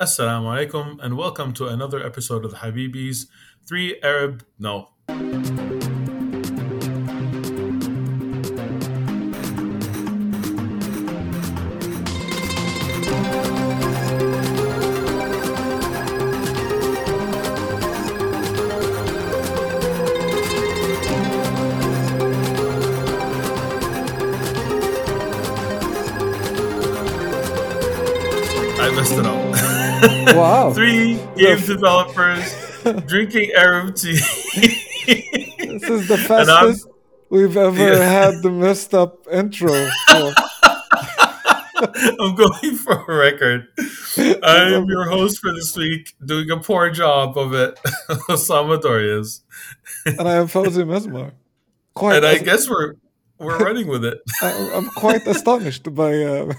Assalamu alaikum and welcome to another episode of Habibis. Three Arab, no. Wow. Three game developers drinking Arab tea. This is the fastest we've ever Yeah. had the messed up intro. for- I'm going for a record. I am your host for this week, doing a poor job of it. Osama Dorias. and I am Fawzi Mesmar. Quite, And I as- guess we're we're running with it. I- I'm quite astonished by. Uh,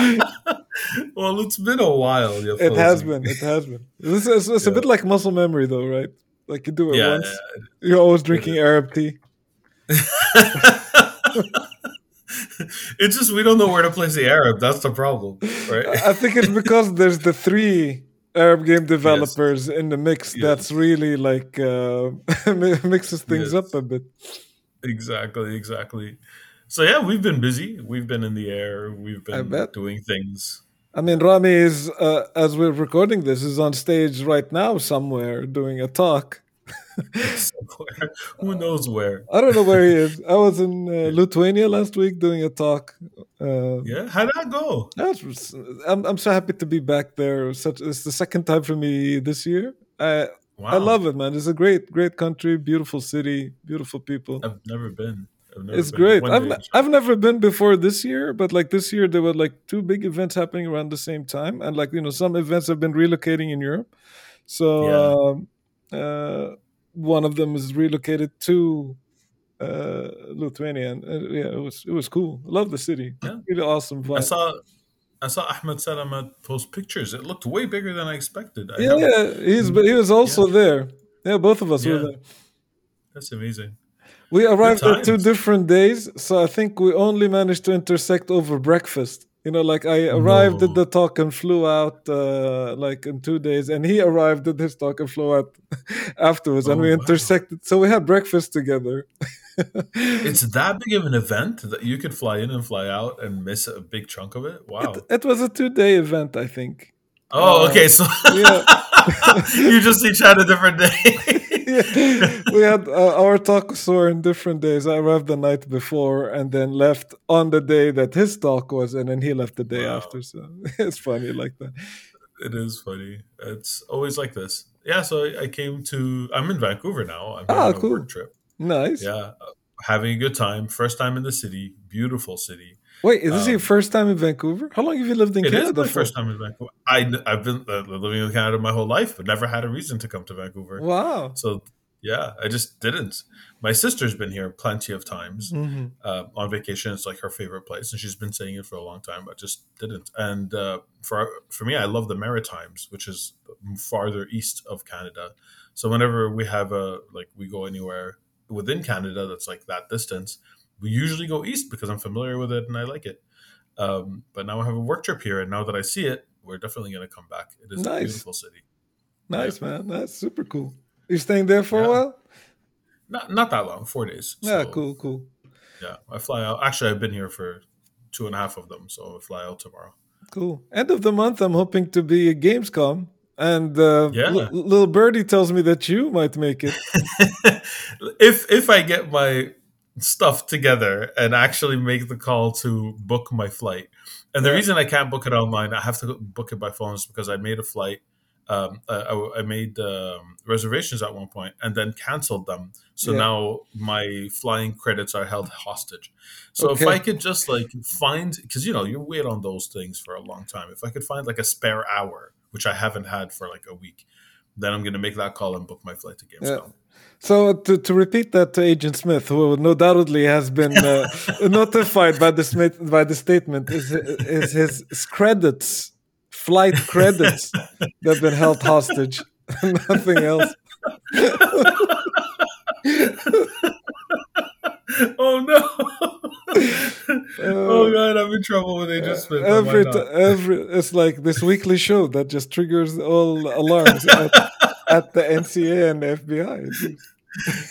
Well, it's been a while. it has been. It has been. This is it's a bit like muscle memory, though, right? Like you do it Yeah, once, you're always drinking Arab tea. it's just we don't know where to place the Arab. That's the problem, right? I think it's because there's the three Arab game developers in the mix. Yes. That's really like uh, mixes things Yes. up a bit. exactly, exactly. So yeah, we've been busy. We've been in the air. We've been doing things. I mean, Rami is, uh, as we're recording this, is on stage right now somewhere doing a talk. somewhere. Who knows where? I don't know where he is. I was in uh, Lithuania last week doing a talk. Uh, Yeah, how'd that go? was- I'm, I'm so happy to be back there. Such It's the second time for me this year. I, Wow, I love it, man. It's a great, great country, beautiful city, beautiful people. I've never been. Never great. I've, ne- I've never been before this year, but like this year, there were like two big events happening around the same time, and like you know, some events have been relocating in Europe. So um, uh, one of them is relocated to uh, Lithuania, and uh, yeah, it was it was cool. I love the city. Yeah. Really awesome vibe. I saw. I saw Ahmed Salamat post pictures. It looked way bigger than I expected. I yeah, yeah, he's but he was also there. Yeah, both of us were Yeah. there. That's amazing. We arrived at two different days, so I think we only managed to intersect over breakfast. You know, like I arrived at the talk and flew out uh, like in two days, and he arrived at his talk and flew out afterwards, and Oh, we wow. intersected. So we had breakfast together. It's that big of an event that you could fly in and fly out and miss a big chunk of it. Wow. it, it was a two-day event, I think. oh, uh, okay. So yeah. you just each had a different day. Yeah. we had uh, our talks were in different days. I arrived the night before and then left on the day that his talk was, and then he left the day Wow. after. So it's funny like that. It is funny. It's always like this. Yeah. So I, I came to. I'm in Vancouver now. I'm Ah, on a cool. work trip. Nice. Yeah, having a good time. First time in the city. Beautiful city. Wait, is this your Um, first time in Vancouver? How long have you lived in It is Canada my for? first time in Vancouver. I, I've been uh, living in Canada my whole life, but never had a reason to come to Vancouver. Wow. So yeah, I just didn't. My sister's been here plenty of times hmm uh, on vacation. It's like her favorite place, and she's been saying it for a long time. but just didn't. And uh, for for me, I love the Maritimes, which is farther east of Canada. So whenever we have a like we go anywhere within Canada that's like that distance, we usually go east because I'm familiar with it and I like it. Um, but now I have a work trip here, and now that I see it, we're definitely going to come back. It is a beautiful city. Nice, man. That's super cool. You staying there for Yeah. a while? Not not that long, four days. Yeah, So, cool, cool. Yeah, I fly out. Actually, I've been here for two and a half of them, so I fly out tomorrow. Cool. End of the month, I'm hoping to be at Gamescom. And uh, Yeah. L- little birdie tells me that you might make it. if if I get my stuff together and actually make the call to book my flight, and the Yeah. reason I can't book it online, I have to book it by phone, is because I made a flight. Um, I, I- made um, reservations at one point and then canceled them. So Yeah. now my flying credits are held hostage. So if I could just like find, because you know you wait on those things for a long time. If I could find like a spare hour, which I haven't had for like a week, then I'm going to make that call and book my flight to Gamescom. So to, to repeat that to Agent Smith, who no doubtly has been uh, notified by the by the statement, is is his credits, flight credits, that have been held hostage, nothing else. oh no! oh god, I'm in trouble when they just spit. Every, t- every, it's like this weekly show that just triggers all alarms at, at, the NCA and the FBI.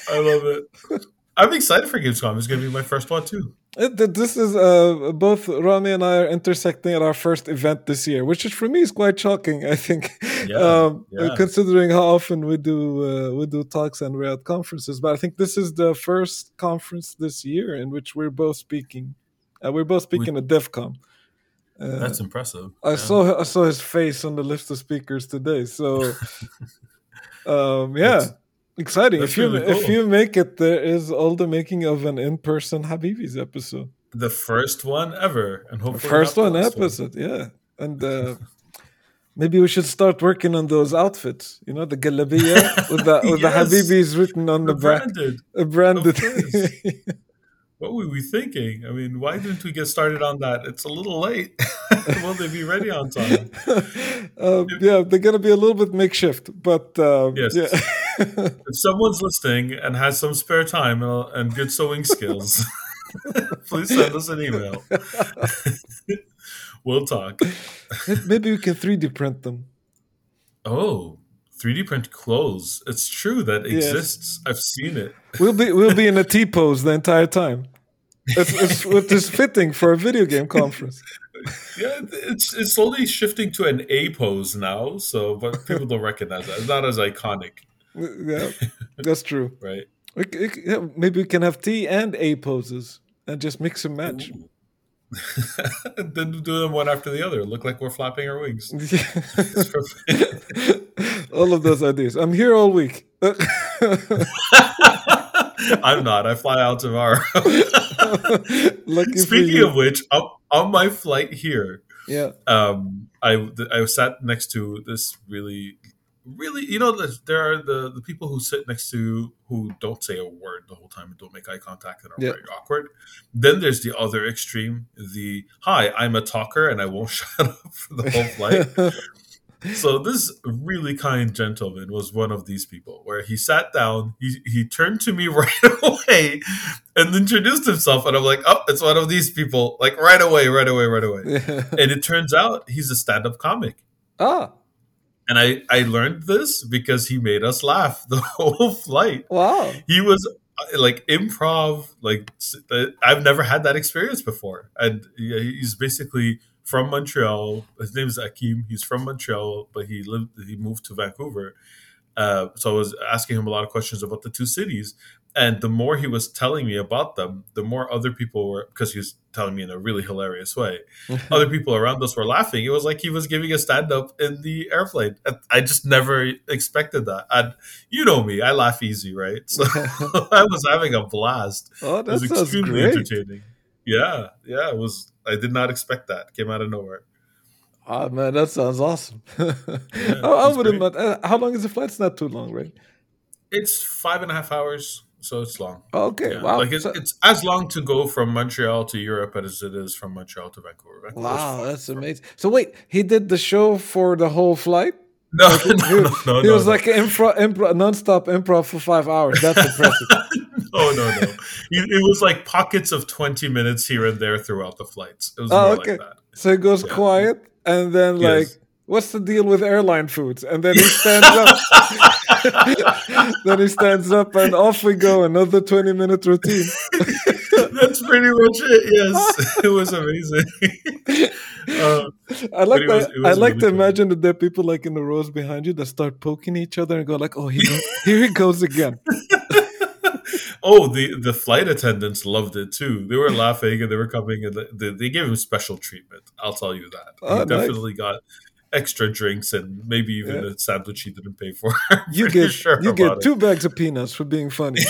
I love it. I'm excited for Gamescom. It's going to be my first one too. It, this is uh, both Rami and I are intersecting at our first event this year, which is for me is quite shocking. I think, yeah, um, yeah. considering how often we do uh, we do talks and we're at conferences, but I think this is the first conference this year in which we're both speaking. Uh, we're both speaking we, at devcom. Uh, That's impressive. I yeah. saw I saw his face on the list of speakers today. So, um, yeah, That's, Exciting! That's if you really cool. if you make it, there is all the making of an in person Habibis episode. The first one ever, and hopefully first one episode, one. yeah. And uh, maybe we should start working on those outfits. You know, the galabiya with the with yes. the Habibis written on the, the back, branded, uh, branded. what were we thinking? I mean, why didn't we get started on that? It's a little late. Will they be ready on time? Um, yeah, they're going to be a little bit makeshift, but um, yes. Yeah. if someone's listening and has some spare time and good sewing skills, please send us an email. we'll talk. Maybe we can 3D print them. Oh, 3D print clothes. It's true that exists. Yes. I've seen it. We'll be we'll be in a T pose the entire time. It's, it's, is fitting for a video game conference. Yeah, it's it's slowly shifting to an A pose now. So, but people don't recognize that. It's not as iconic. Yeah, that's true. right. yeah, maybe we can have T and A poses and just mix and match. then do them one after the other. Look like we're flapping our wings. all of those ideas. I'm here all week. I'm not. I fly out tomorrow. Speaking of which, up, on my flight here, yeah, um, I I sat next to this really, really, you know, there are the the people who sit next to who don't say a word the whole time and don't make eye contact and are yeah. very awkward. Then there's the other extreme, the hi, I'm a talker and I won't shut up for the whole flight. So this really kind gentleman was one of these people where he sat down he, he turned to me right away and introduced himself and i'm like oh it's one of these people. Like right away right away right away. And it turns out he's a stand-up comic. Ah and i i learned this because he made us laugh the whole flight wow he was uh, like improv like i've never had that experience before and he's basically from Montreal. His name is Akim. He's from Montreal, but he lived he moved to Vancouver. Uh, so I was asking him a lot of questions about the two cities, and the more he was telling me about them, the more other people were because he was telling me in a really hilarious way. other people around us were laughing. It was like he was giving a stand up in the airplane. I just never expected that. And you know me, I laugh easy, right? So I was having a blast. Oh, that it was extremely great. entertaining. Yeah, yeah, it was I did not expect that. Came out of nowhere. Oh man, that sounds awesome. yeah, I, I would have. Uh, how long is the flight? It's not too long, right? It's five and a half hours, so it's long. okay, yeah. wow. Like it's, it's, as long to go from Montreal to Europe as it is from Montreal to Vancouver. Vancouver's wow, that's amazing. So wait, he did the show for the whole flight? No, like, no, he, no, no, He no, was no. like improv, improv, nonstop improv for five hours. That's impressive. oh no, no, it was like pockets of twenty minutes here and there throughout the flights. It was oh, okay. Like so it goes yeah. quiet, and then like, yes. what's the deal with airline foods? And then he stands up. then he stands up, and off we go. Another twenty minute routine. That's pretty much it. Yes, it was amazing. Uh, I like that. Was, was I like really to cool. imagine that there are people like in the rows behind you that start poking each other and go like, "Oh, he here he goes again." oh, the the flight attendants loved it too. They were laughing and they were coming and they, they gave him special treatment. I'll tell you that. Oh, he definitely nice. got extra drinks and maybe even yeah. a sandwich he didn't pay for. you get sure you get two bags of peanuts for being funny.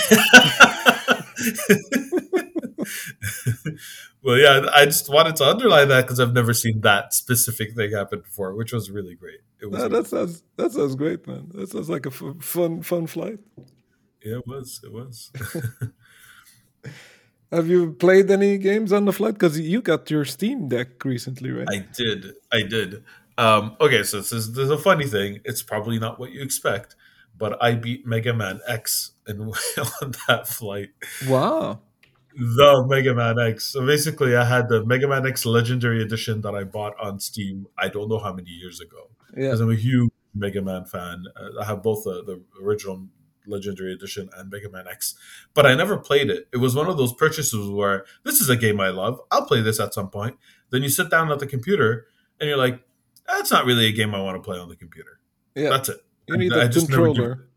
well, yeah, I just wanted to underline that because I've never seen that specific thing happen before, which was really great. It was. No, that sounds that sounds great, man. That sounds like a f- fun fun flight. Yeah, it was. It was. Have you played any games on the flight? Because you got your Steam Deck recently, right? I did. I did. Um, okay, so this is, this is a funny thing. It's probably not what you expect, but I beat Mega Man X and on that flight. Wow. the Mega Man X. So basically, I had the Mega Man X Legendary Edition that I bought on Steam. I don't know how many years ago because Yeah. I'm a huge Mega Man fan. I have both the, the original Legendary Edition and Mega Man X, but I never played it. It was one of those purchases where this is a game I love. I'll play this at some point. Then you sit down at the computer and you're like, that's not really a game I want to play on the computer. Yeah. That's it. You need I a just controller.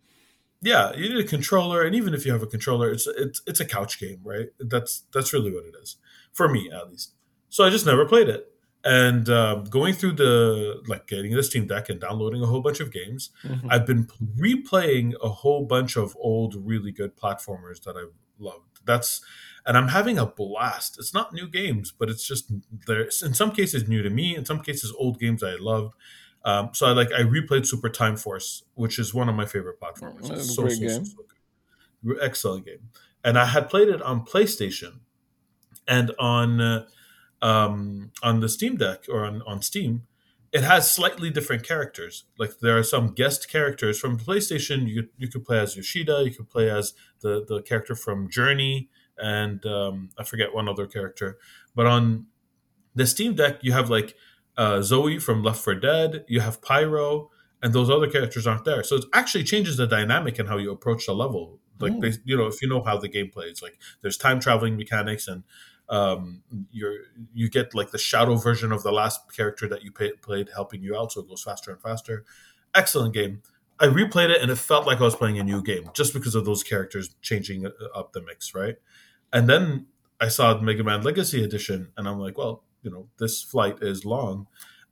yeah, you need a controller, and even if you have a controller, it's it's it's a couch game, right? That's that's really what it is for me, at least. So I just never played it, and um, going through the like getting the Steam Deck and downloading a whole bunch of games, Mhm. I've been replaying a whole bunch of old, really good platformers that I've loved. That's and I'm having a blast. It's not new games, but it's just there. In some cases, new to me. In some cases, old games I loved. Um, so I like I replayed Super Time Force, which is one of my favorite platformers. It's a so, great so, so, game. so good. Excellent game. And I had played it on PlayStation and on uh, um, on the Steam Deck or on, on Steam. It has slightly different characters. Like there are some guest characters from PlayStation. You you could play as Yoshida. You could play as the the character from Journey, and um, I forget one other character. But on the Steam Deck, you have like uh, Zoe from Left 4 Dead. You have Pyro, and those other characters aren't there. So it actually changes the dynamic and how you approach the level. Like Mm. they, you know, if you know how the game plays, like there's time traveling mechanics, and um, you're you get like the shadow version of the last character that you pay, played helping you out, so it goes faster and faster. Excellent game. I replayed it and it felt like I was playing a new game just because of those characters changing uh, up the mix, right? And then I saw Mega Man Legacy Edition, and I'm like, well, you know, this flight is long.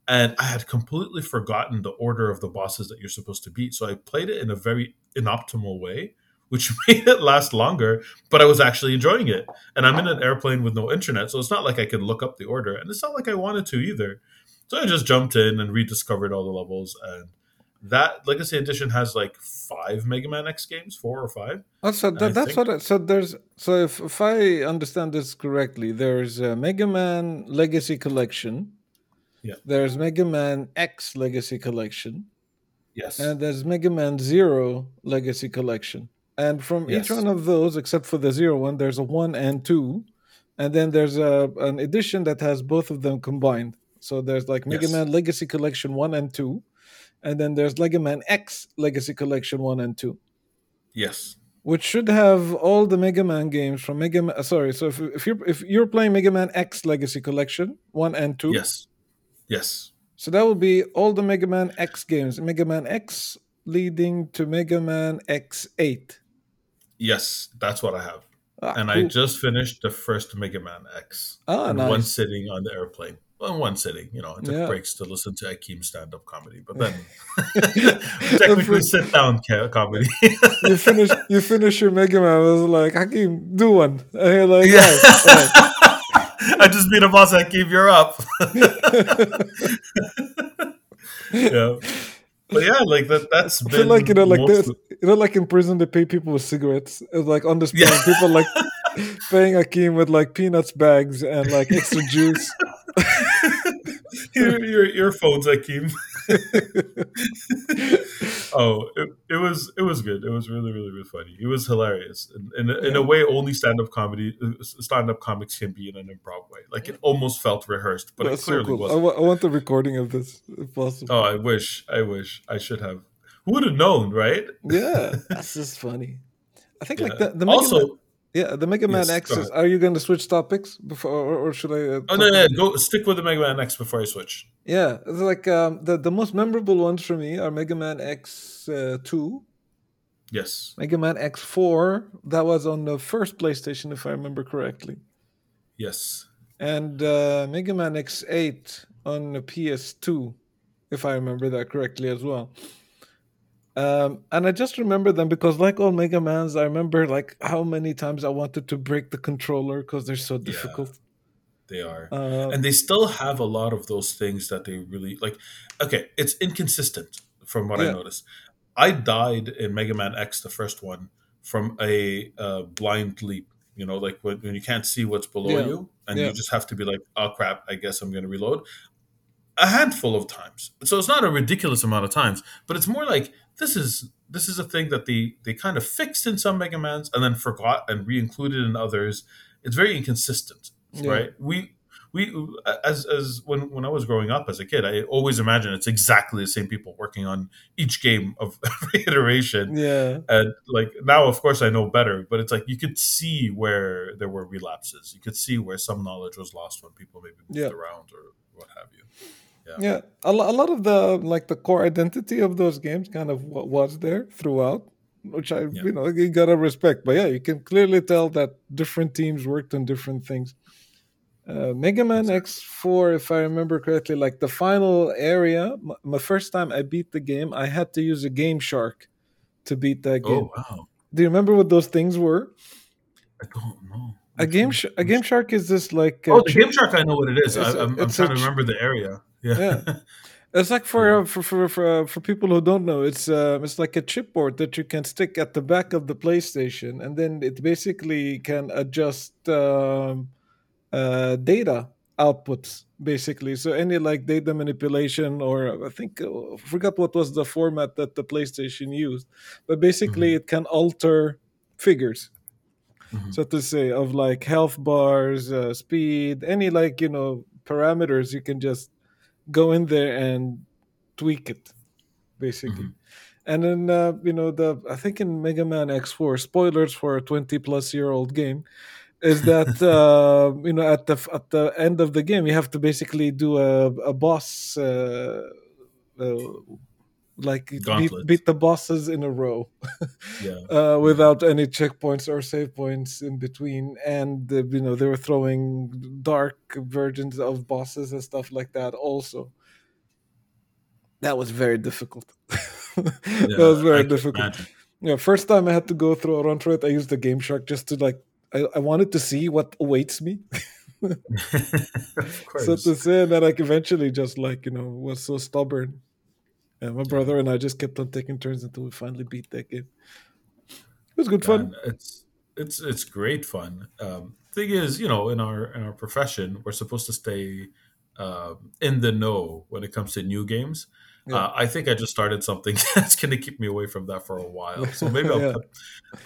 And I had completely forgotten the order of the bosses that you're supposed to beat. So I played it in a very inoptimal way, which made it last longer, but I was actually enjoying it. And I'm in an airplane with no internet, so it's not like I could look up the order, and it's not like I wanted to either. So I just jumped in and rediscovered all the levels. And that Legacy Edition has like five Mega Man X games, four or five. Oh, so that's think- what. I, so there's. So if if I understand this correctly, there's a Mega Man Legacy Collection. Yeah. There's Mega Man X Legacy Collection, Yes. and there's Mega Man Zero Legacy Collection. And from Yes. each one of those, except for the zero one, there's a one and two, and then there's a an edition that has both of them combined. So there's like Mega Yes. Man Legacy Collection one and two, and then there's Mega Man X Legacy Collection one and two yes. which should have all the Mega Man games from Mega Man. Sorry, so if, if you're if you're playing Mega Man X Legacy Collection one and two, Yes. Yes. so that will be all the Mega Man X games, Mega Man X leading to Mega Man X eight. Yes. That's what I have. Ah, and I just finished the first Mega Man X ah in nice. one sitting on the airplane. Well, in one sitting, you know, I took Yeah. breaks to listen to Akeem's stand-up comedy, but then technically sit-down ca- comedy. you finish you finish your Mega Man. I was like, Hakim, do one. And you're like, Yeah. I just beat a boss. Akeem, you're up. yeah, but yeah, like that. That's I feel like you know, like this, you know, like in prison they pay people with cigarettes. It's like on spot, Yeah. people like paying Akeem with like peanuts bags and like extra juice. your, your earphones, Akeem. oh, it, it was it was good. It was really really really funny. It was hilarious. In, in, a- in a way, only stand up comedy, uh, stand up comics can be in an improv way. Like it almost felt rehearsed, but That's it so clearly cool. Wasn't. wa- I want the recording of this if possible. Oh, I wish, I wish, I should have. Who would have known, right? Yeah, that's just funny. I think like the, the also, yeah, the Mega Man Yes, X. is- Are you going to switch topics before, or, or should I? Uh, oh no, yeah, go stick with the Mega Man X before I switch. Yeah, it's like um, the the most memorable ones for me are Mega Man X uh, two, Yes, Mega Man X four. That was on the first PlayStation, if I remember correctly, yes, and uh, Mega Man X eight on the PS two, if I remember that correctly as well. Um, and I just remember them because, like all Mega Mans, I remember like how many times I wanted to break the controller because they're so difficult. they are. Uh, and they still have a lot of those things that they really like okay it's inconsistent from what i Yeah. noticed i died in mega man x the first one from a uh, blind leap you know like when, when you can't see what's below Yeah. you and Yeah. you just have to be like oh crap i guess i'm going to reload a handful of times so it's not a ridiculous amount of times but it's more like this is this is a thing that they they kind of fixed in some mega mans and then forgot and re-included in others it's very inconsistent, Yeah. right? We we as as when when I was growing up as a kid, I always imagined it's exactly the same people working on each game of every iteration. Yeah. And like now, of course, I know better, but it's like you could see where there were relapses. You could see where some knowledge was lost when people maybe moved Yeah. around or what have you. Yeah, a, lo- a lot of the like the core identity of those games kind of wa- was there throughout, which I Yeah. you know you gotta respect. But yeah, you can clearly tell that different teams worked on different things. Uh, Mega Man X4, if I remember correctly, like the final area, m- my first time I beat the game, I had to use a Game Shark to beat that game. Oh wow, Do you remember what those things were? I don't know. A game, sh- a Game Shark is this like uh, Oh, the Game Shark, I know what it is. I, a- I'm, I'm trying to remember the area. Yeah. Yeah. It's like for, uh, for for for for people who don't know, it's uh, it's like a chipboard that you can stick at the back of the PlayStation, and then it basically can adjust um, uh, data outputs basically. So any like data manipulation, or I think uh, I forgot what was the format that the PlayStation used, but basically it can alter figures. Mhm. So to say of like health bars, uh, speed, any like you know parameters, you can just go in there and tweak it basically Mhm. and then uh, you know the i think in mega man x4 spoilers for a 20 plus year old game is that uh, you know at the at the end of the game you have to basically do a, a boss uh, uh, like beat, beat the bosses in a row Yeah. uh, without any checkpoints or save points in between. And uh, you know they were throwing dark versions of bosses and stuff like that. Also, that was very difficult. that was very can difficult. Yeah, first time I had to go through a run through it, I used the Game Shark just to like. I, I wanted to see what awaits me. of course. so to say that, like eventually, just like you know, was so stubborn. And my brother and I just kept on taking turns until we finally beat that game. It was good fun. And it's it's it's great fun. Um, thing is, you know, in our in our profession, we're supposed to stay um, in the know when it comes to new games. Yeah. Uh, I think I just started something that's going to keep me away from that for a while. So maybe I'll Yeah.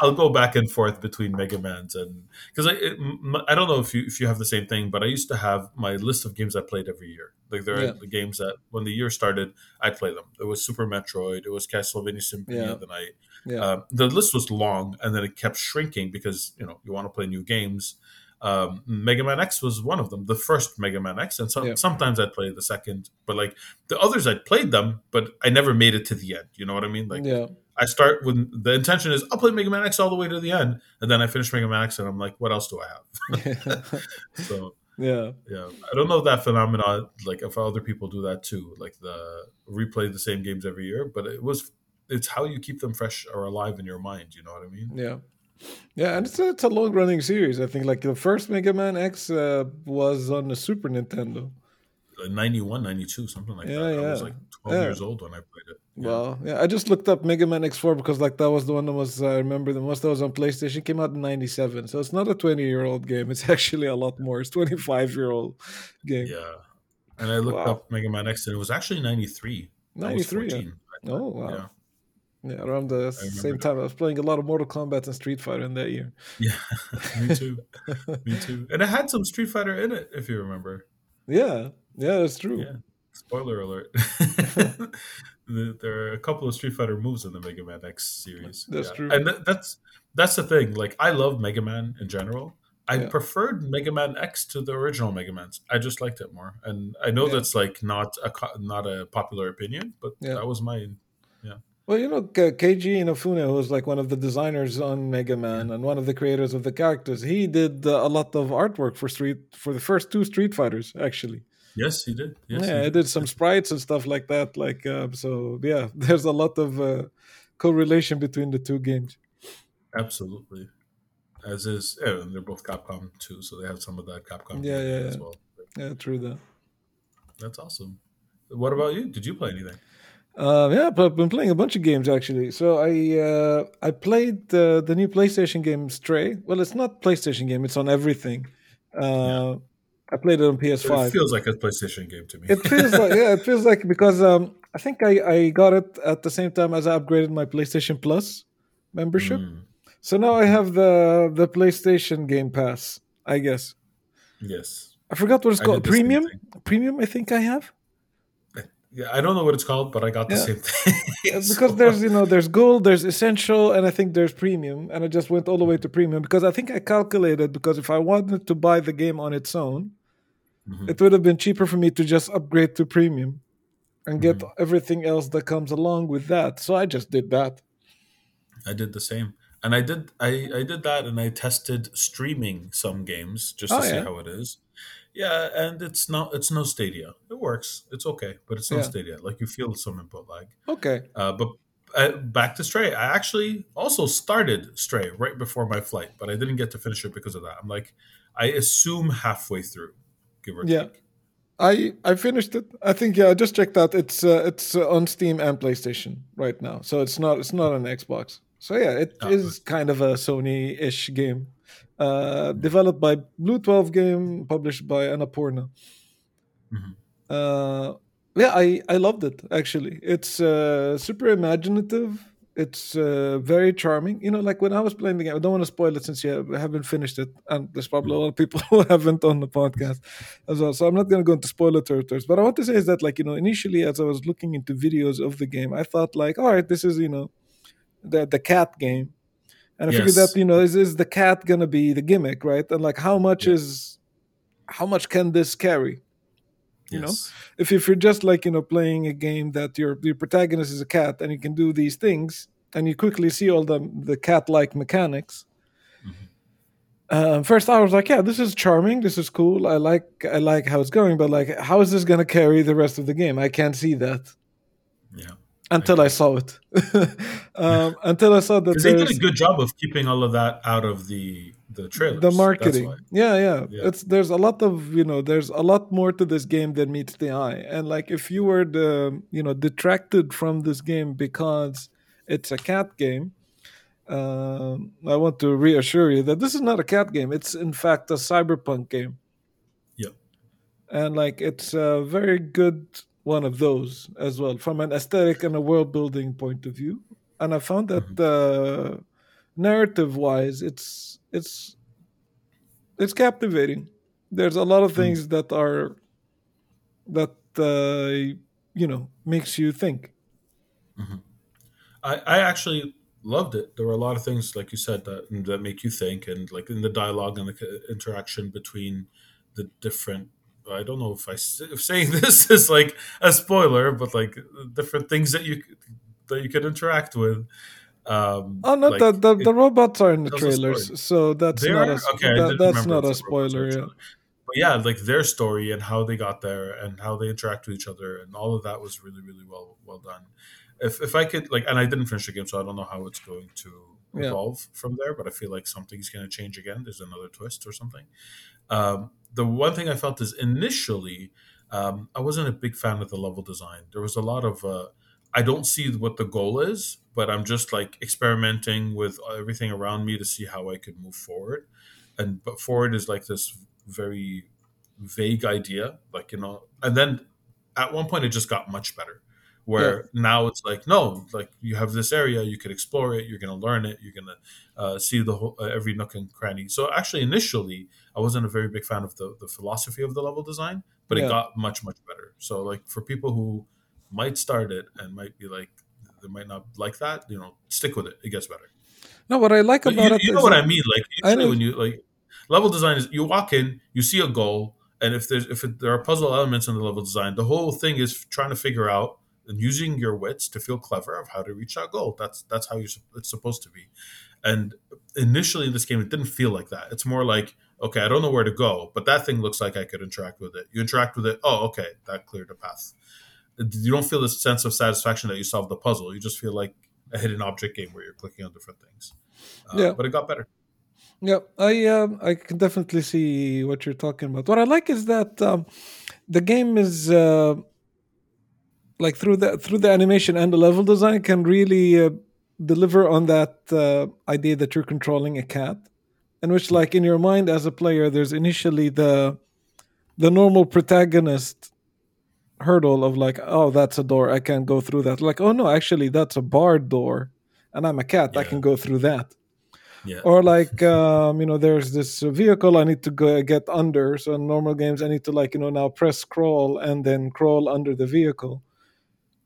I'll go back and forth between Mega Man's and because I it, I don't know if you if you have the same thing, but I used to have my list of games I played every year. Like there Yeah. are the games that when the year started, I'd play them. It was Super Metroid, it was Castlevania Symphony of the Night. Yeah. Um, the list was long, and then it kept shrinking because you know you want to play new games. Um, Mega Man X was one of them, the first Mega Man X, and so, Yeah. sometimes I'd play the second, but like the others, I'd played them, but I never made it to the end. You know what I mean? Like yeah. I start with the intention is I'll play Mega Man X all the way to the end, and then I finish Mega Man X, and I'm like, what else do I have? so yeah. yeah, I don't know that phenomenon, like if other people do that too, like the replay the same games every year, but it was it's how you keep them fresh or alive in your mind. You know what I mean? Yeah. Yeah, and it's a, it's a long running series. I think like the first Mega Man X uh, was on the Super Nintendo. Like 91, 92, something like Yeah, that. I was like 12 Yeah. years old when I played it. Yeah. Well, yeah, I just looked up Mega Man X4 because like that was the one that was I remember the most that was on PlayStation came out in '97. So it's not a 20 year old game. It's actually a lot more. It's 25 year old game. yeah. And I looked Wow. up Mega Man X, and it was actually 93. 93. Yeah. Oh wow. Yeah. Around the same that. time I was playing a lot of Mortal Kombat and Street Fighter in that year. Yeah, me too. me too. And it had some Street Fighter in it, if you remember. Yeah, yeah, that's true. Yeah. Spoiler alert. There are a couple of Street Fighter moves in the Mega Man X series. That's Yeah. true. And that, that's that's the thing. Like I love Mega Man in general. I Yeah. preferred Mega Man X to the original Mega Man's. I just liked it more. And I know Yeah. that's like not a not a popular opinion, but Yeah. that was my Well, you know, K- Keiji Inafune, who was like one of the designers on Mega Man and one of the creators of the characters, he did uh, a lot of artwork for Street for the first two Street Fighters, actually. Yes, he did. Yes, he yeah, I did some sprites and stuff like that. Like, uh, so yeah, there's a lot of uh, correlation between the two games. Absolutely. As is, yeah, and they're both Capcom too, so they have some of that Capcom Yeah, yeah, as well. Yeah, true that. That's awesome. What about you? Did you play anything? Um, yeah, I've been playing a bunch of games actually. So I uh, I played uh, the new PlayStation game Stray. Well, it's not PlayStation game; it's on everything. Uh, I played it on PS5. It feels like a PlayStation game to me. It feels like yeah, it feels like because um I think I I got it at the same time as I upgraded my PlayStation Plus membership. Mm. So now I have the the PlayStation Game Pass I guess. Yes. I forgot what it's called. Premium. Premium. I think I have. Yeah, I don't know what it's called, but I got the yeah. same thing. because so. there's you know there's gold, there's essential, and I think there's premium, and I just went all the way to premium because I think I calculated because if I wanted to buy the game on its own, mm-hmm. it would have been cheaper for me to just upgrade to premium and get mm-hmm. everything else that comes along with that. So I just did that. I did the same, and I did I I did that, and I tested streaming some games just to oh, see yeah. how it is. Yeah, and it's not it's no Stadia. It works. It's okay, but it's no yeah. Stadia. Like you feel some input lag. Okay. Uh, but uh, back to Stray. I actually also started Stray right before my flight, but I didn't get to finish it because of that. I'm like, I assume halfway through, give or yeah. take. I I finished it. I think yeah. I just checked that It's uh, it's uh, on Steam and PlayStation right now, so it's not it's not on Xbox. So yeah, it oh, is kind of a Sony-ish game. Uh, developed by Blue Twelve Game, published by Annapurna. Mm-hmm. Uh, yeah, I I loved it actually. It's uh, super imaginative. It's uh, very charming. You know, like when I was playing the game, I don't want to spoil it since you haven't finished it, and there's probably a lot of people who haven't on the podcast as well. So I'm not going to go into spoiler territories. But I want to say is that, like, you know, initially as I was looking into videos of the game, I thought like, all right, this is you know, the the cat game, and I yes. figured that you know is is the cat gonna be the gimmick, right? And like how much yeah. is how much can this carry? You yes. know, if if you're just like you know playing a game that your your protagonist is a cat and you can do these things, and you quickly see all the the cat like mechanics. Mm-hmm. Um, first, I was like, "Yeah, this is charming. This is cool. I like I like how it's going." But like, how is this going to carry the rest of the game? I can't see that. Until I saw it. um, until I saw that they did a good job of keeping all of that out of the the trailers. The marketing, yeah, yeah, yeah, It's there's a lot of you know there's a lot more to this game than meets the eye, and like if you were the you know detracted from this game because it's a cat game. Um, I want to reassure you that this is not a cat game. It's in fact a cyberpunk game. Yeah, and like it's a very good one of those as well from an aesthetic and a world building point of view. And I found that mm-hmm. uh, narrative wise, it's it's it's captivating. There's a lot of things that are that uh, you know makes you think. Mm-hmm. I I actually loved it. There were a lot of things, like you said, that that make you think, and like in the dialogue and the interaction between the different I don't know if I if saying this is like a spoiler, but like different things that you that you could interact with. Um, oh no, like, the the, the robots are in the trailers, so that's they not a, okay, that, that's not a spoiler. Yeah. But yeah, like their story and how they got there and how they interact with each other and all of that was really really well well done. If if I could like, and I didn't finish the game, so I don't know how it's going to evolve yeah. from there. But I feel like something's going to change again. There's another twist or something. Um, the one thing I felt is initially um, I wasn't a big fan of the level design. There was a lot of uh, I don't see what the goal is, but I'm just like experimenting with everything around me to see how I could move forward. And but forward is like this very vague idea, like you know. And then at one point, it just got much better where yeah. now it's like no like you have this area you could explore it you're going to learn it you're going to uh, see the whole uh, every nook and cranny. So actually initially i wasn't a very big fan of the, the philosophy of the level design but yeah. it got much much better. So like for people who might start it and might be like they might not like that you know stick with it. It gets better. No what i like about you, it you know what i mean like usually when you like level design is you walk in you see a goal and if there's if it, there are puzzle elements in the level design the whole thing is trying to figure out and using your wits to feel clever of how to reach that goal. That's that's how you it's supposed to be. And initially in this game, it didn't feel like that. It's more like, okay, I don't know where to go, but that thing looks like I could interact with it. You interact with it. Oh, okay, that cleared a path. You don't feel this sense of satisfaction that you solved the puzzle. You just feel like a hidden object game where you're clicking on different things. Uh, yeah, but it got better. Yeah, I um, I can definitely see what you're talking about. What I like is that um, the game is. Uh, like through the through the animation and the level design can really uh, deliver on that uh, idea that you're controlling a cat in which like in your mind as a player there's initially the the normal protagonist hurdle of like oh that's a door i can't go through that like oh no actually that's a barred door and i'm a cat yeah. i can go through that Yeah. Or like um, you know, there's this vehicle I need to go get under. So in normal games, I need to like you know now press scroll and then crawl under the vehicle.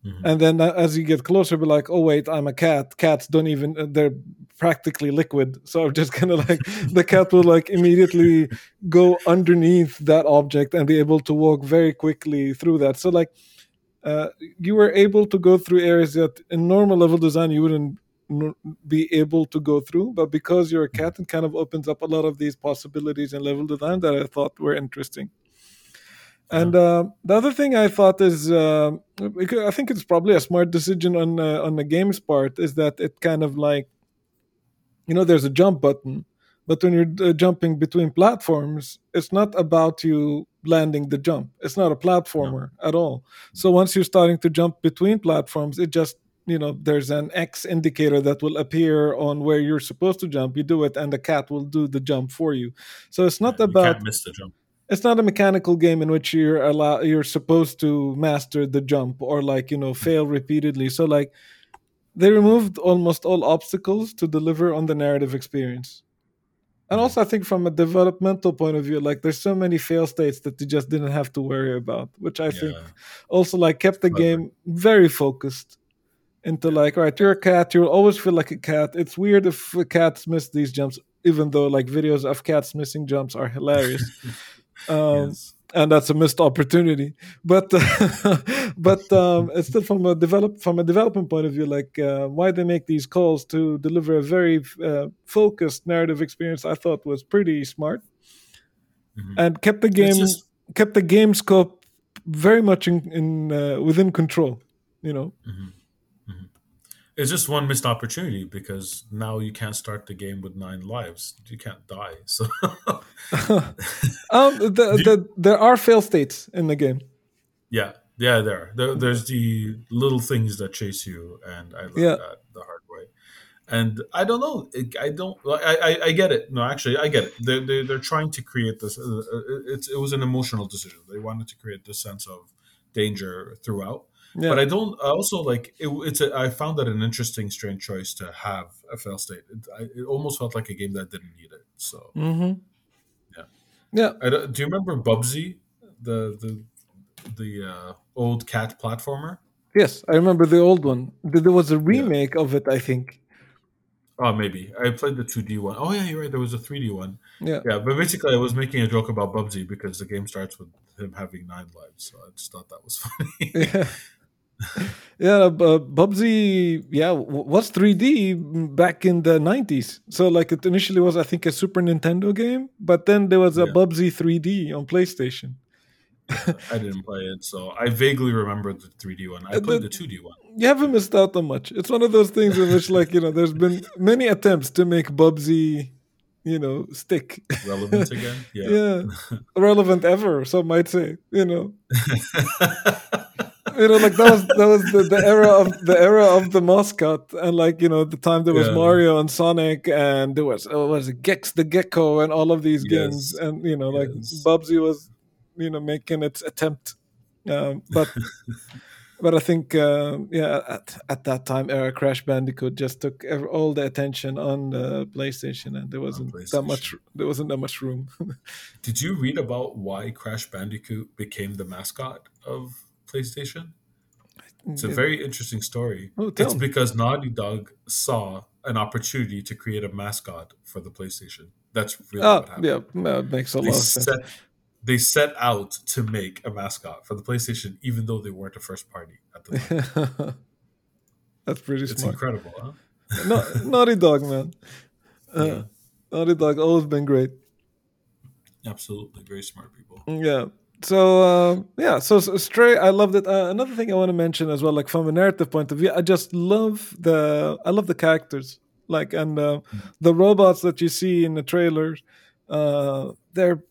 Mm-hmm. And then uh, as you get closer, be like, oh wait, I'm a cat. Cats don't even uh, they're practically liquid. So I'm just kind of like the cat will like immediately go underneath that object and be able to walk very quickly through that. So like uh, you were able to go through areas that in normal level design you wouldn't be able to go through but because you're a cat it kind of opens up a lot of these possibilities in level design that i thought were interesting and uh, the other thing I thought is, uh, I think it's probably a smart decision on uh, on the game's part, is that it kind of like, you know, there's a jump button, but when you're uh, jumping between platforms, it's not about you landing the jump. It's not a platformer no. at all. So once you're starting to jump between platforms, it just you know there's an X indicator that will appear on where you're supposed to jump. You do it, and the cat will do the jump for you. So it's not yeah, about miss the jump it's not a mechanical game in which you're you're supposed to master the jump or like you know fail repeatedly. So like they removed almost all obstacles to deliver on the narrative experience. And also i think from a developmental point of view like there's so many fail states that you just didn't have to worry about which i yeah. think also like kept the game very focused into like all right you're a cat you'll always feel like a cat. It's weird if cats miss these jumps even though like videos of cats missing jumps are hilarious um, yes. and that's a missed opportunity. But but um, it's still from a develop from a development point of view, like uh, why they make these calls to deliver a very uh, focused narrative experience. I thought was pretty smart, mm-hmm. and kept the game just... kept the game scope very much in, in uh, within control. You know. Mm-hmm it's just one missed opportunity because now you can't start the game with nine lives. You can't die. So, um, the, the, there are fail states in the game. Yeah, yeah, there. there there's the little things that chase you, and I learned yeah. that the hard way. And I don't know. I don't. I, I, I get it. No, actually, I get it. They're, they're, they're trying to create this. Uh, it, it was an emotional decision. They wanted to create this sense of danger throughout yeah. But I don't. I also like it, it's. A, I found that an interesting, strange choice to have a fail state. It, I, it almost felt like a game that didn't need it. So, mm-hmm. yeah, yeah. I, do you remember Bubsy, the the the uh, old cat platformer? Yes, I remember the old one. There was a remake yeah. of it, I think. Oh, maybe I played the two D one. Oh yeah, you're right. There was a three D one. Yeah, yeah. But basically, I was making a joke about Bubsy because the game starts with him having nine lives. So I just thought that was funny. Yeah yeah, uh, Bubsy, yeah, was 3D back in the 90s. So, like, it initially was, I think, a Super Nintendo game, but then there was a yeah. Bubsy 3D on PlayStation. I didn't play it, so I vaguely remember the 3D one. I played the, the 2D one. You haven't missed out on much. It's one of those things in which, like, you know, there's been many attempts to make Bubsy, you know, stick. Relevant again? Yeah. yeah. Relevant ever, some might say, you know you know, like that was that was the, the era of the era of the mascot, and like you know, the time there was yeah. Mario and Sonic, and there was oh, was it Gex the Gecko and all of these yes. games, and you know, like yes. Bubsy was, you know, making its attempt, um, but. but I think, uh, yeah, at, at that time, era Crash Bandicoot just took all the attention on the PlayStation, and there wasn't that much. There wasn't that much room. Did you read about why Crash Bandicoot became the mascot of PlayStation. It's a very interesting story. Oh, it's because Naughty Dog saw an opportunity to create a mascot for the PlayStation. That's really oh, what happened. Yeah, that makes a they lot of sense. Set, they set out to make a mascot for the PlayStation, even though they weren't a first party at the time. That's pretty it's smart. incredible, huh? no, Naughty Dog, man. Uh, yeah. Naughty Dog always been great. Absolutely, very smart people. Yeah so uh, yeah, so, so, Stray, I loved it. Uh, another thing I want to mention as well, like from a narrative point of view, I just love the I love the characters, like and uh, the robots that you see in the trailers. Uh, they're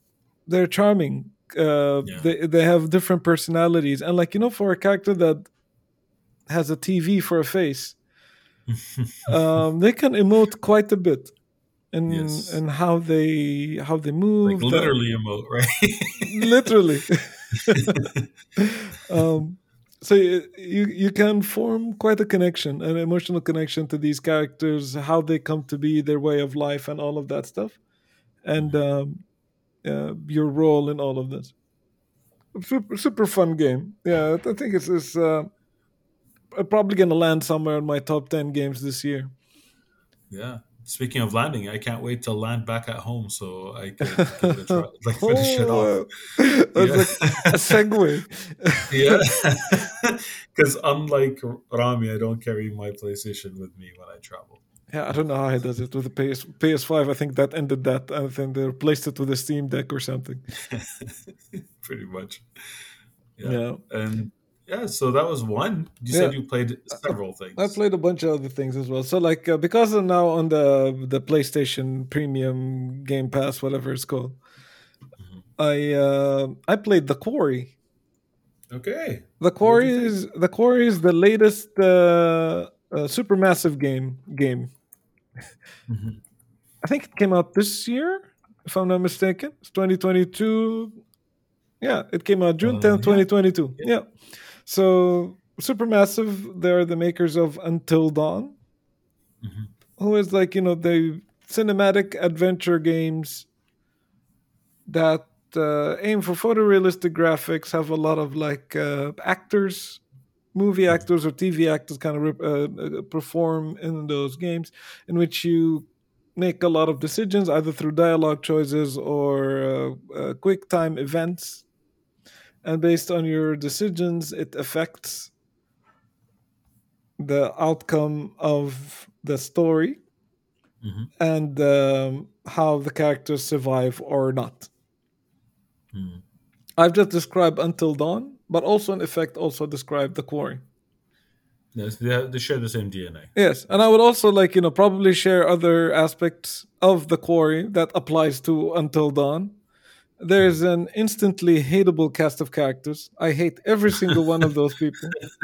they're charming. Uh, yeah. They they have different personalities, and like you know, for a character that has a TV for a face, um, they can emote quite a bit and yes. and how they how they move. Like literally emote, right? literally. um, so you you can form quite a connection, an emotional connection to these characters, how they come to be, their way of life, and all of that stuff, and um, uh, your role in all of this. Super, super fun game. Yeah, I think it's, it's uh, probably going to land somewhere in my top ten games this year. Yeah. Speaking of landing, I can't wait to land back at home so I can like finish it off. Oh, yeah. Like a segue. yeah, because unlike Rami, I don't carry my PlayStation with me when I travel. Yeah, I don't know how he does it with the PS PS5. I think that ended that. I think they replaced it with a Steam Deck or something. Pretty much. Yeah. yeah. And yeah, so that was one. You yeah. said you played several things. I played a bunch of other things as well. So like uh, because I'm now on the the PlayStation Premium Game Pass, whatever it's called, mm-hmm. I uh, I played The Quarry. Okay. The Quarry is The Quarry is the latest uh, uh, massive game game. Mm-hmm. I think it came out this year, if I'm not mistaken. It's 2022. Yeah, it came out June 10th, uh, yeah. 2022. Yeah. yeah. So Supermassive, they're the makers of Until Dawn, mm-hmm. who is like you know the cinematic adventure games that uh, aim for photorealistic graphics, have a lot of like uh, actors, movie actors or TV actors, kind of uh, uh, perform in those games, in which you make a lot of decisions either through dialogue choices or uh, uh, quick time events and based on your decisions it affects the outcome of the story mm-hmm. and um, how the characters survive or not mm. i've just described until dawn but also in effect also described the quarry Yes, they, they share the same DNA. Yes, and I would also like you know probably share other aspects of the quarry that applies to Until Dawn, there's an instantly hateable cast of characters. I hate every single one of those people.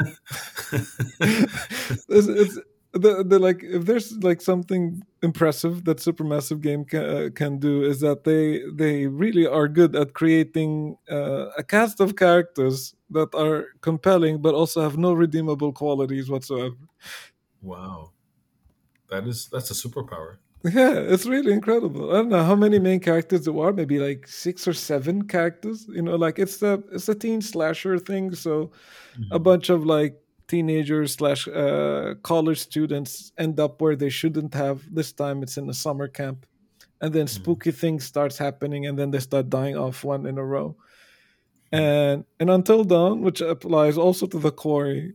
it's, it's the, the like if there's like something impressive that supermassive game can, uh, can do is that they they really are good at creating uh, a cast of characters that are compelling but also have no redeemable qualities whatsoever wow that is that's a superpower yeah, it's really incredible. I don't know how many main characters there are. Maybe like six or seven characters. You know, like it's the it's a teen slasher thing. So mm-hmm. a bunch of like teenagers slash uh, college students end up where they shouldn't have. This time it's in a summer camp, and then mm-hmm. spooky things starts happening, and then they start dying off one in a row. And and until dawn, which applies also to the quarry,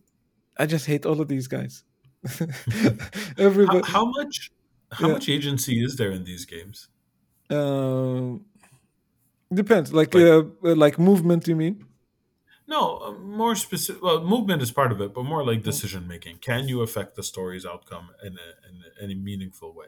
I just hate all of these guys. Everybody. How, how much? How yeah. much agency is there in these games? Uh, depends. Like like, uh, like movement, you mean? No, uh, more specific. Well, movement is part of it, but more like decision making. Can you affect the story's outcome in a, in a, in a meaningful way?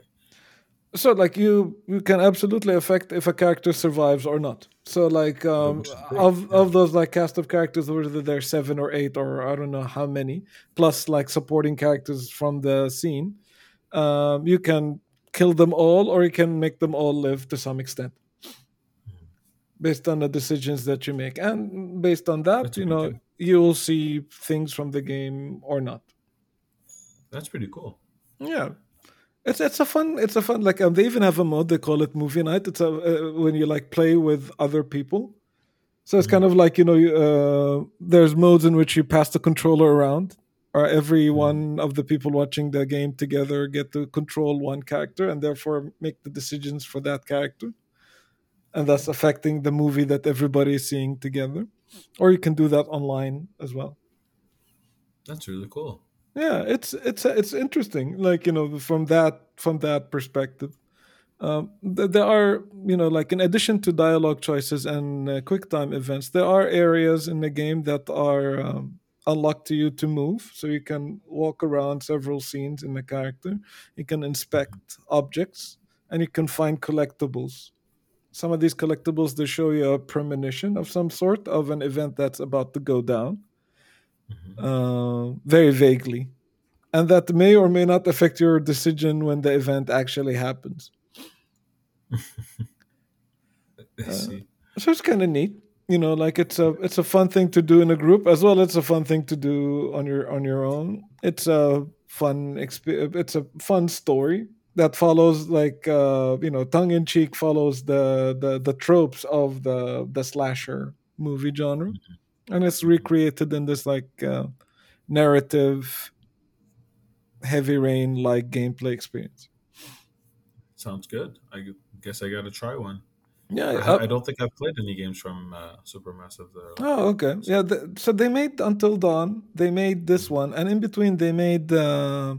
So, like you, you can absolutely affect if a character survives or not. So, like um, of of those like cast of characters, whether they're seven or eight or I don't know how many, plus like supporting characters from the scene um, you can kill them all or you can make them all live to some extent. Based on the decisions that you make. And based on that that's you know cool. you will see things from the game or not. That's pretty cool. Yeah. It's it's a fun it's a fun like um, they even have a mode they call it movie night. It's a uh, when you like play with other people. So it's mm-hmm. kind of like you know uh, there's modes in which you pass the controller around or every one of the people watching the game together get to control one character and therefore make the decisions for that character? And thus affecting the movie that everybody is seeing together? Or you can do that online as well. That's really cool. Yeah it's it's it's interesting like you know from that from that perspective. Um, there are you know like in addition to dialogue choices and uh, quick time events there are areas in the game that are um, unlocked to you to move so you can walk around several scenes in the character. You can inspect objects and you can find collectibles. Some of these collectibles they show you a premonition of some sort of an event that's about to go down mm-hmm. uh, very vaguely and that may or may not affect your decision when the event actually happens. Uh, so it's kind of neat you know, like it's a it's a fun thing to do in a group as well. It's a fun thing to do on your on your own. It's a fun exp- It's a fun story that follows like uh, you know tongue in cheek follows the, the the tropes of the the slasher movie genre, mm-hmm. and it's recreated in this like uh, narrative heavy rain like gameplay experience. Sounds good. I guess I got to try one. Yeah, I, uh, I, don't think I've played any games from uh, Supermassive. Though. Oh, okay. Yeah, the, so they made Until Dawn. They made this one, and in between they made uh,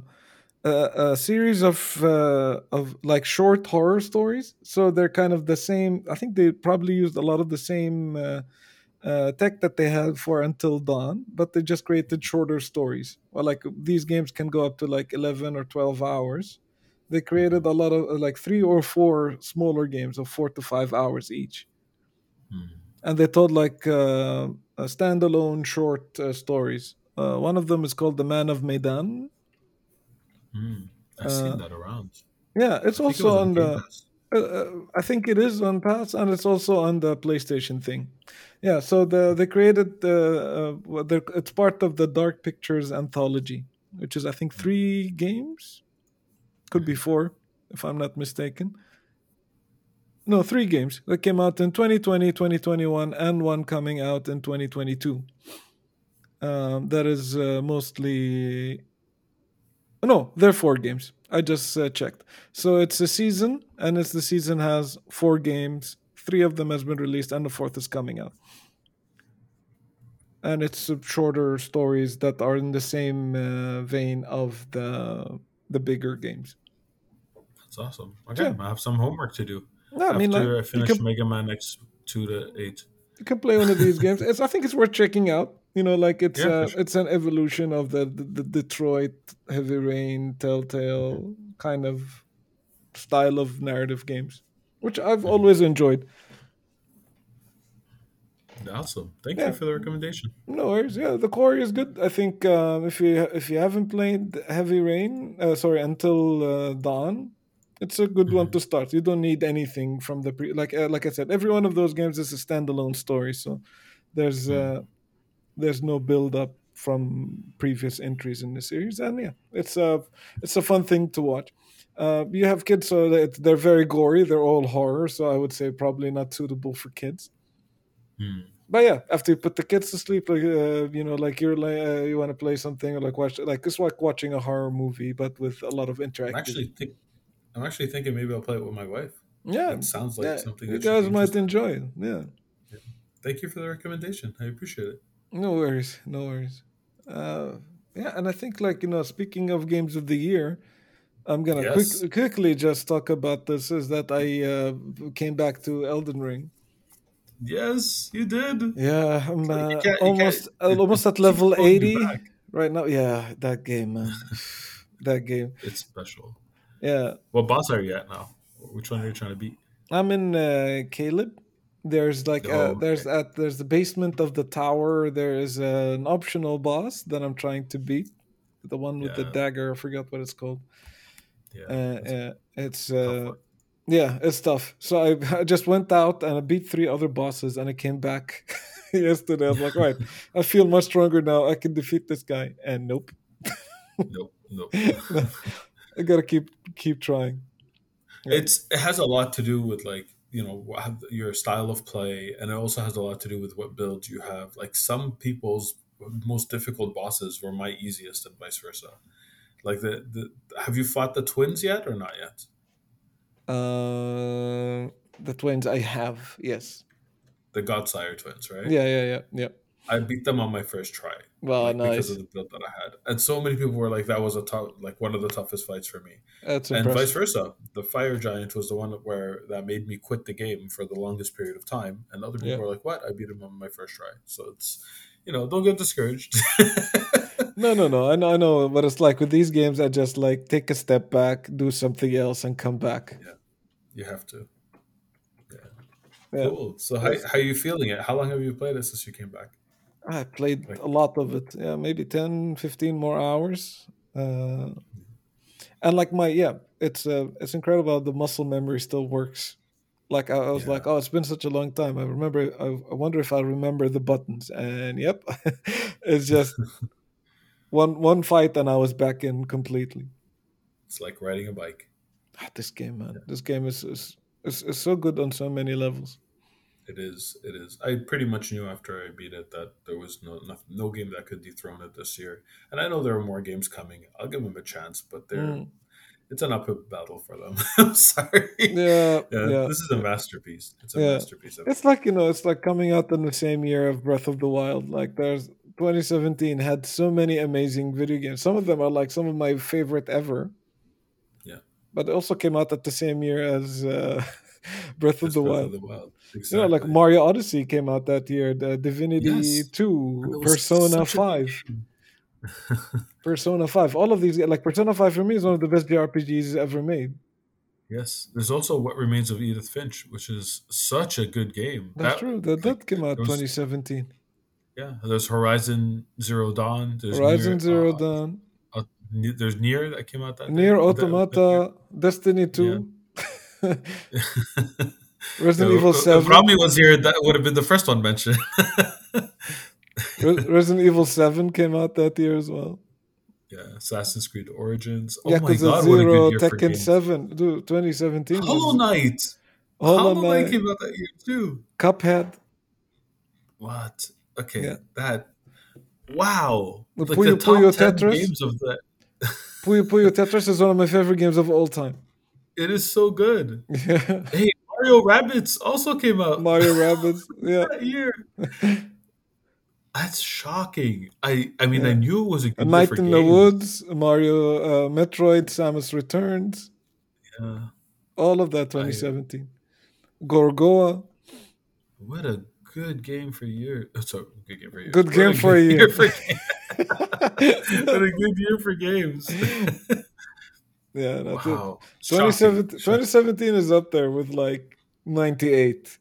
a, a, series of uh, of like short horror stories. So they're kind of the same. I think they probably used a lot of the same uh, uh, tech that they had for Until Dawn, but they just created shorter stories. Well, like these games can go up to like eleven or twelve hours they created a lot of uh, like three or four smaller games of four to five hours each mm. and they told like uh, standalone short uh, stories uh, one of them is called the man of medan mm. i've seen uh, that around yeah it's also it on, the uh, I think it is on Pass, and it's also on the PlayStation thing. Yeah, so the they created the uh, it's part of the Dark Pictures anthology, which is I think three games could be four, if I'm not mistaken. No, three games that came out in 2020, 2021, and one coming out in 2022. Um, that is uh, mostly. No, they're four games. I just uh, checked. So it's a season, and it's the season has four games. Three of them has been released, and the fourth is coming out. And it's shorter stories that are in the same uh, vein of the the bigger games. That's awesome. Okay, yeah. I have some homework to do. No, I mean, like, I finish can, Mega Man X two to eight. You can play one of these games. It's, I think it's worth checking out. You know, like it's yeah, uh, sure. it's an evolution of the, the, the Detroit Heavy Rain Telltale kind of style of narrative games, which I've mm-hmm. always enjoyed. Awesome! Thank yeah. you for the recommendation. No worries. Yeah, the core is good. I think um, if you if you haven't played Heavy Rain, uh, sorry, until uh, Dawn, it's a good one mm-hmm. to start. You don't need anything from the pre like uh, like I said. Every one of those games is a standalone story, so there's mm-hmm. uh, there's no build up from previous entries in the series, and yeah, it's a it's a fun thing to watch. Uh, you have kids, so they're very gory. They're all horror, so I would say probably not suitable for kids. Mm. But yeah, after you put the kids to sleep, like uh, you know, like you're like uh, you want to play something or like watch like it's like watching a horror movie, but with a lot of interaction. Actually, think I'm actually thinking maybe I'll play it with my wife. Yeah, it sounds like yeah, something you guys might enjoy. Yeah. yeah. Thank you for the recommendation. I appreciate it. No worries, no worries. Uh, yeah, and I think like you know, speaking of games of the year, I'm gonna yes. quick, quickly just talk about this. Is that I uh, came back to Elden Ring. Yes, you did. Yeah, I'm uh, almost almost at level eighty right now. Yeah, that game, man. that game. It's special. Yeah. What boss are you at now? Which one are you trying to beat? I'm in uh, Caelid. There's like oh, uh, there's okay. at there's the basement of the tower. There is uh, an optional boss that I'm trying to beat. The one with yeah. the dagger. I forgot what it's called. Yeah, uh, it's uh, yeah, it's tough. So I, I just went out and I beat three other bosses, and I came back yesterday. I was like, right, I feel much stronger now. I can defeat this guy. And nope. nope. Nope. I gotta keep keep trying. Yeah. It's it has a lot to do with like you know your style of play, and it also has a lot to do with what builds you have. Like some people's most difficult bosses were my easiest, and vice versa. Like the, the have you fought the twins yet or not yet? Uh, the twins I have, yes. The Godskin twins, right? Yeah, yeah, yeah, yeah. I beat them on my first try. Well, like, nice. Because of the build that I had, and so many people were like, "That was a tough, like one of the toughest fights for me." That's and vice versa. The fire giant was the one where that made me quit the game for the longest period of time, and other people yeah. were like, "What? I beat him on my first try." So it's, you know, don't get discouraged. no, no, no. I know, I know what it's like with these games. I just like take a step back, do something else, and come back. Yeah, you have to. Yeah. yeah. Cool. So how how are you feeling it? How long have you played it since you came back? I played a lot of it. Yeah, maybe 10, 15 more hours. Uh, and like my yeah, it's uh, it's incredible. The muscle memory still works Like I, I was Yeah. like, oh, it's been such a long time. I remember. I, I wonder if I remember the buttons. And yep, it's just one one fight, and I was back in completely. It's like riding a bike. Ah, this game, man. This game is is, is is so good on so many levels. It is. It is. I pretty much knew after I beat it that there was no no, no game that could dethrone it this year. And I know there are more games coming. I'll give them a chance, but they're Mm. it's an uphill battle for them. I'm sorry. Yeah, Yeah, yeah. this is a masterpiece. It's a Yeah. masterpiece. Of, It's like you know, it's like coming out in the same year of Breath of the Wild. Like there's 2017 had so many amazing video games. Some of them are like some of my favorite ever. Yeah. But it also came out at the same year as uh, Breath of the Breath Wild. of the Wild. You Exactly. know, like Mario Odyssey came out that year. The Divinity Yes. 2, Persona 5. Persona 5. All of these, like Persona 5 for me is one of the best JRPGs ever made. Yes, there's also What Remains of Edith Finch, which is such a good game. That's That- true. That, like, that came out was- 2017. Yeah, there's Horizon Zero Dawn. There's Horizon Nier, Zero uh, Dawn. uh, there's Nier that came out that Nier that- Automata, Destiny 2, Resident Yeah, Evil if Rami was here, that would have been the first one mentioned. Re- Resident Evil 7 came out that year as well. yeah, Assassin's Creed Origins. Oh my god, Zero, Tekken. 7. Dude, 2017. Hollow Knight. Hollow Hollow Knight came out that year too. Cuphead. What? Okay, Yeah. that. Wow. The Like Puyo the top Puyo 10 Tetris? games of that. Puyo Puyo Tetris is one of my favorite games of all time. It is so good. Yeah. Hey, Mario Rabbids also came out Mario Rabbids, Yeah. that year. That's shocking. I I mean, I knew it was a good year Night for in the. Woods, Mario, uh, Metroid, Samus Returns. Yeah. All of that 2017. Gorogoa. What a good game for you. Oh, sorry, good game for you. Good game for a year. for ga- what a good year for games. Yeah, that's it. wow. 2017, 2017 is up there with like 98.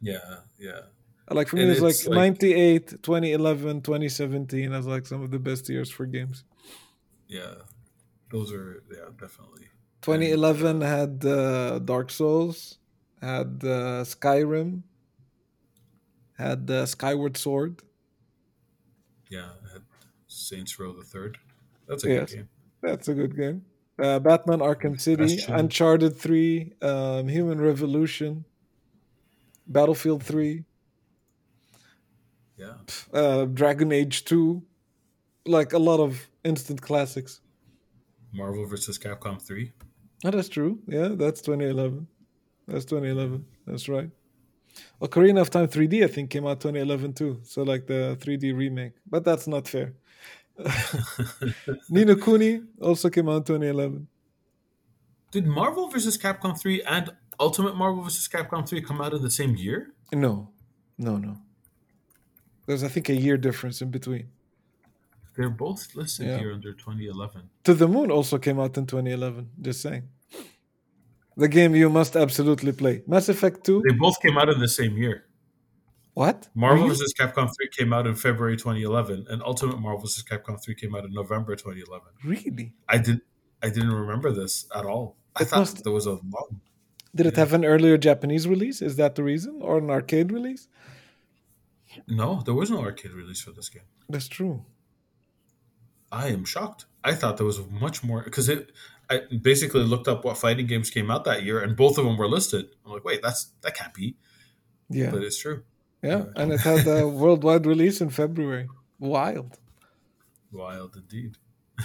Yeah, yeah. Like for me, And it's like, it's like- 98, 2011, 2017 as like some of the best years for games. Yeah. Those are yeah, definitely. 2011 had uh, Dark Souls, had uh, Skyrim, had uh, Skyward Sword. Yeah. Had Saints Row the Third. That's a Yes. good game. That's a good game. Uh, Batman Arkham City, Uncharted 3, um, Human Revolution, Battlefield 3, Yeah. uh, Dragon Age 2. Like a lot of instant classics. Marvel vs. Capcom 3. Oh, that's true. Yeah, that's 2011. That's 2011. That's right. Ocarina of Time 3D, I think, came out 2011 too. So, like the 3D remake. But that's not fair. Ni no Kuni also came out in 2011. Did Marvel vs. Capcom 3 and Ultimate Marvel vs. Capcom 3 come out in the same year? No, no, no. There's, I think, a year difference in between. They're both listed Yeah. here under 2011. To the Moon also came out in 2011. Just saying. The game you must absolutely play. Mass Effect 2. They both came out in the same year. What? Marvel Really? vs. Capcom 3 came out in February 2011, and Ultimate Marvel vs. Capcom 3 came out in November 2011. Really? I didn't. I didn't remember this at all. I thought must- there was a long Did it have an earlier Japanese release? Is that the reason? Or an arcade release? No, there was no arcade release for this game. That's true. I am shocked. I thought there was much more because it. I basically looked up what fighting games came out that year, and both of them were listed. I'm like, wait, that's that can't be, Yeah. but it's true. Yeah. And it had a worldwide release in February. Wild. Wild indeed.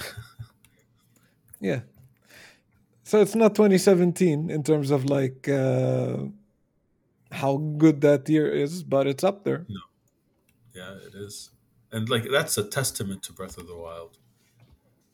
Yeah. So it's not 2017 in terms of like uh, how good that year is, but it's up there. No. Yeah, it is, and like that's a testament to Breath of the Wild.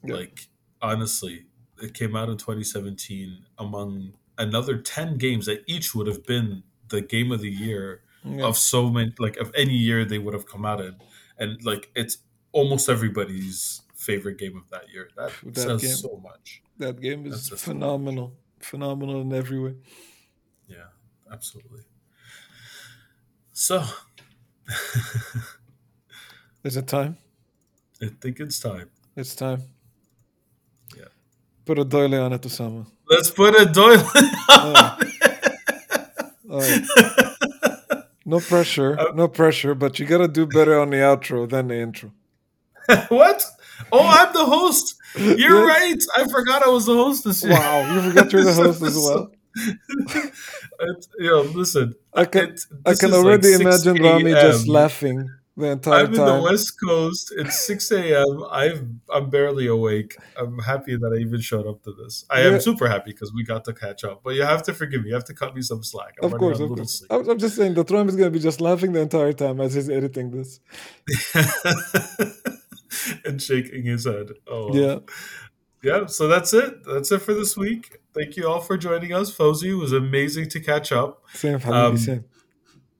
Yeah. Like honestly, it came out in 2017 among another 10 games that each would have been the game of the year Yeah. of so many like of any year they would have come out in and like it's almost everybody's favorite game of that year that, That says game. so much That game is phenomenal. Phenomenal in every way. yeah absolutely so Is it time? i think it's time It's time. Yeah. Put a doily on it, Osama. let's put a doily on. No pressure, uh, no pressure, but you gotta do better on the outro than the intro. what? Oh, I'm the host. You're right. I forgot I was the host this year. Wow, you forgot you're the host as well. it, know, listen. I can it, I can already like imagine Rami just laughing the entire I'm time. I'm in the West Coast. It's 6 a.m. I've, I'm barely awake. I'm happy that I even showed up to this. I yeah. am super happy because we got to catch up. But you have to forgive me. You have to cut me some slack. I'm of course, of course. I'm just saying that Trump is going to be just laughing the entire time as he's editing this. and shaking his head. Oh, yeah. Yeah, so that's it. That's it for this week. Thank you all for joining us. It was amazing to catch up. Same, um, same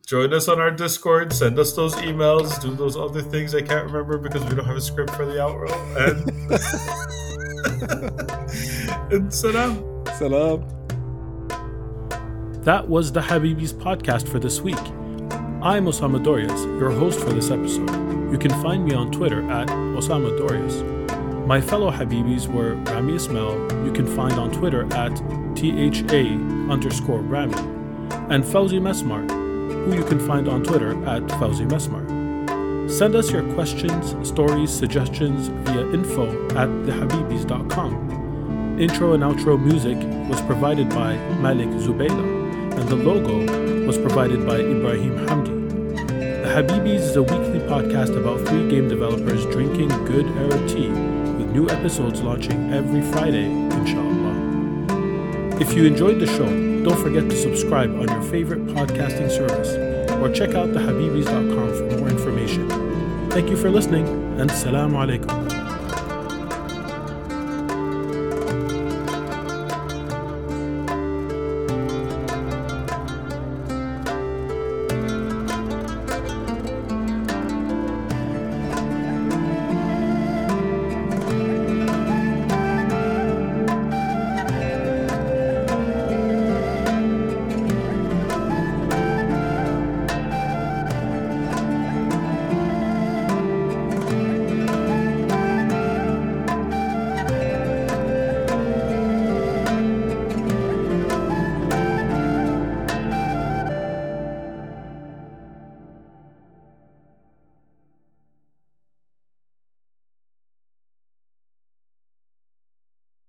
join us on our Discord, send us those emails, do those other things I can't remember because we don't have a script for the outro. And, and salam. Salam. That was the Habibis podcast for this week. I'm Osama Dorias, your host for this episode. You can find me on Twitter at Osama Dorias. My fellow Habibis were Rami Ismail, you can find on Twitter at THA underscore Rami, and Fawzi Mesmar, who you can find on Twitter at Fawzi Mesmar. Send us your questions, stories, suggestions via info at thehabibis.com. Intro and outro music was provided by Malik Zubayla, and the logo was provided by Ibrahim Hamdi. The Habibis is a weekly podcast about three game developers drinking good Arab tea, with new episodes launching every Friday, inshallah. If you enjoyed the show, don't forget to subscribe on your favorite podcasting service or check out thehabibis.com for more information. Thank you for listening and salam alaikum.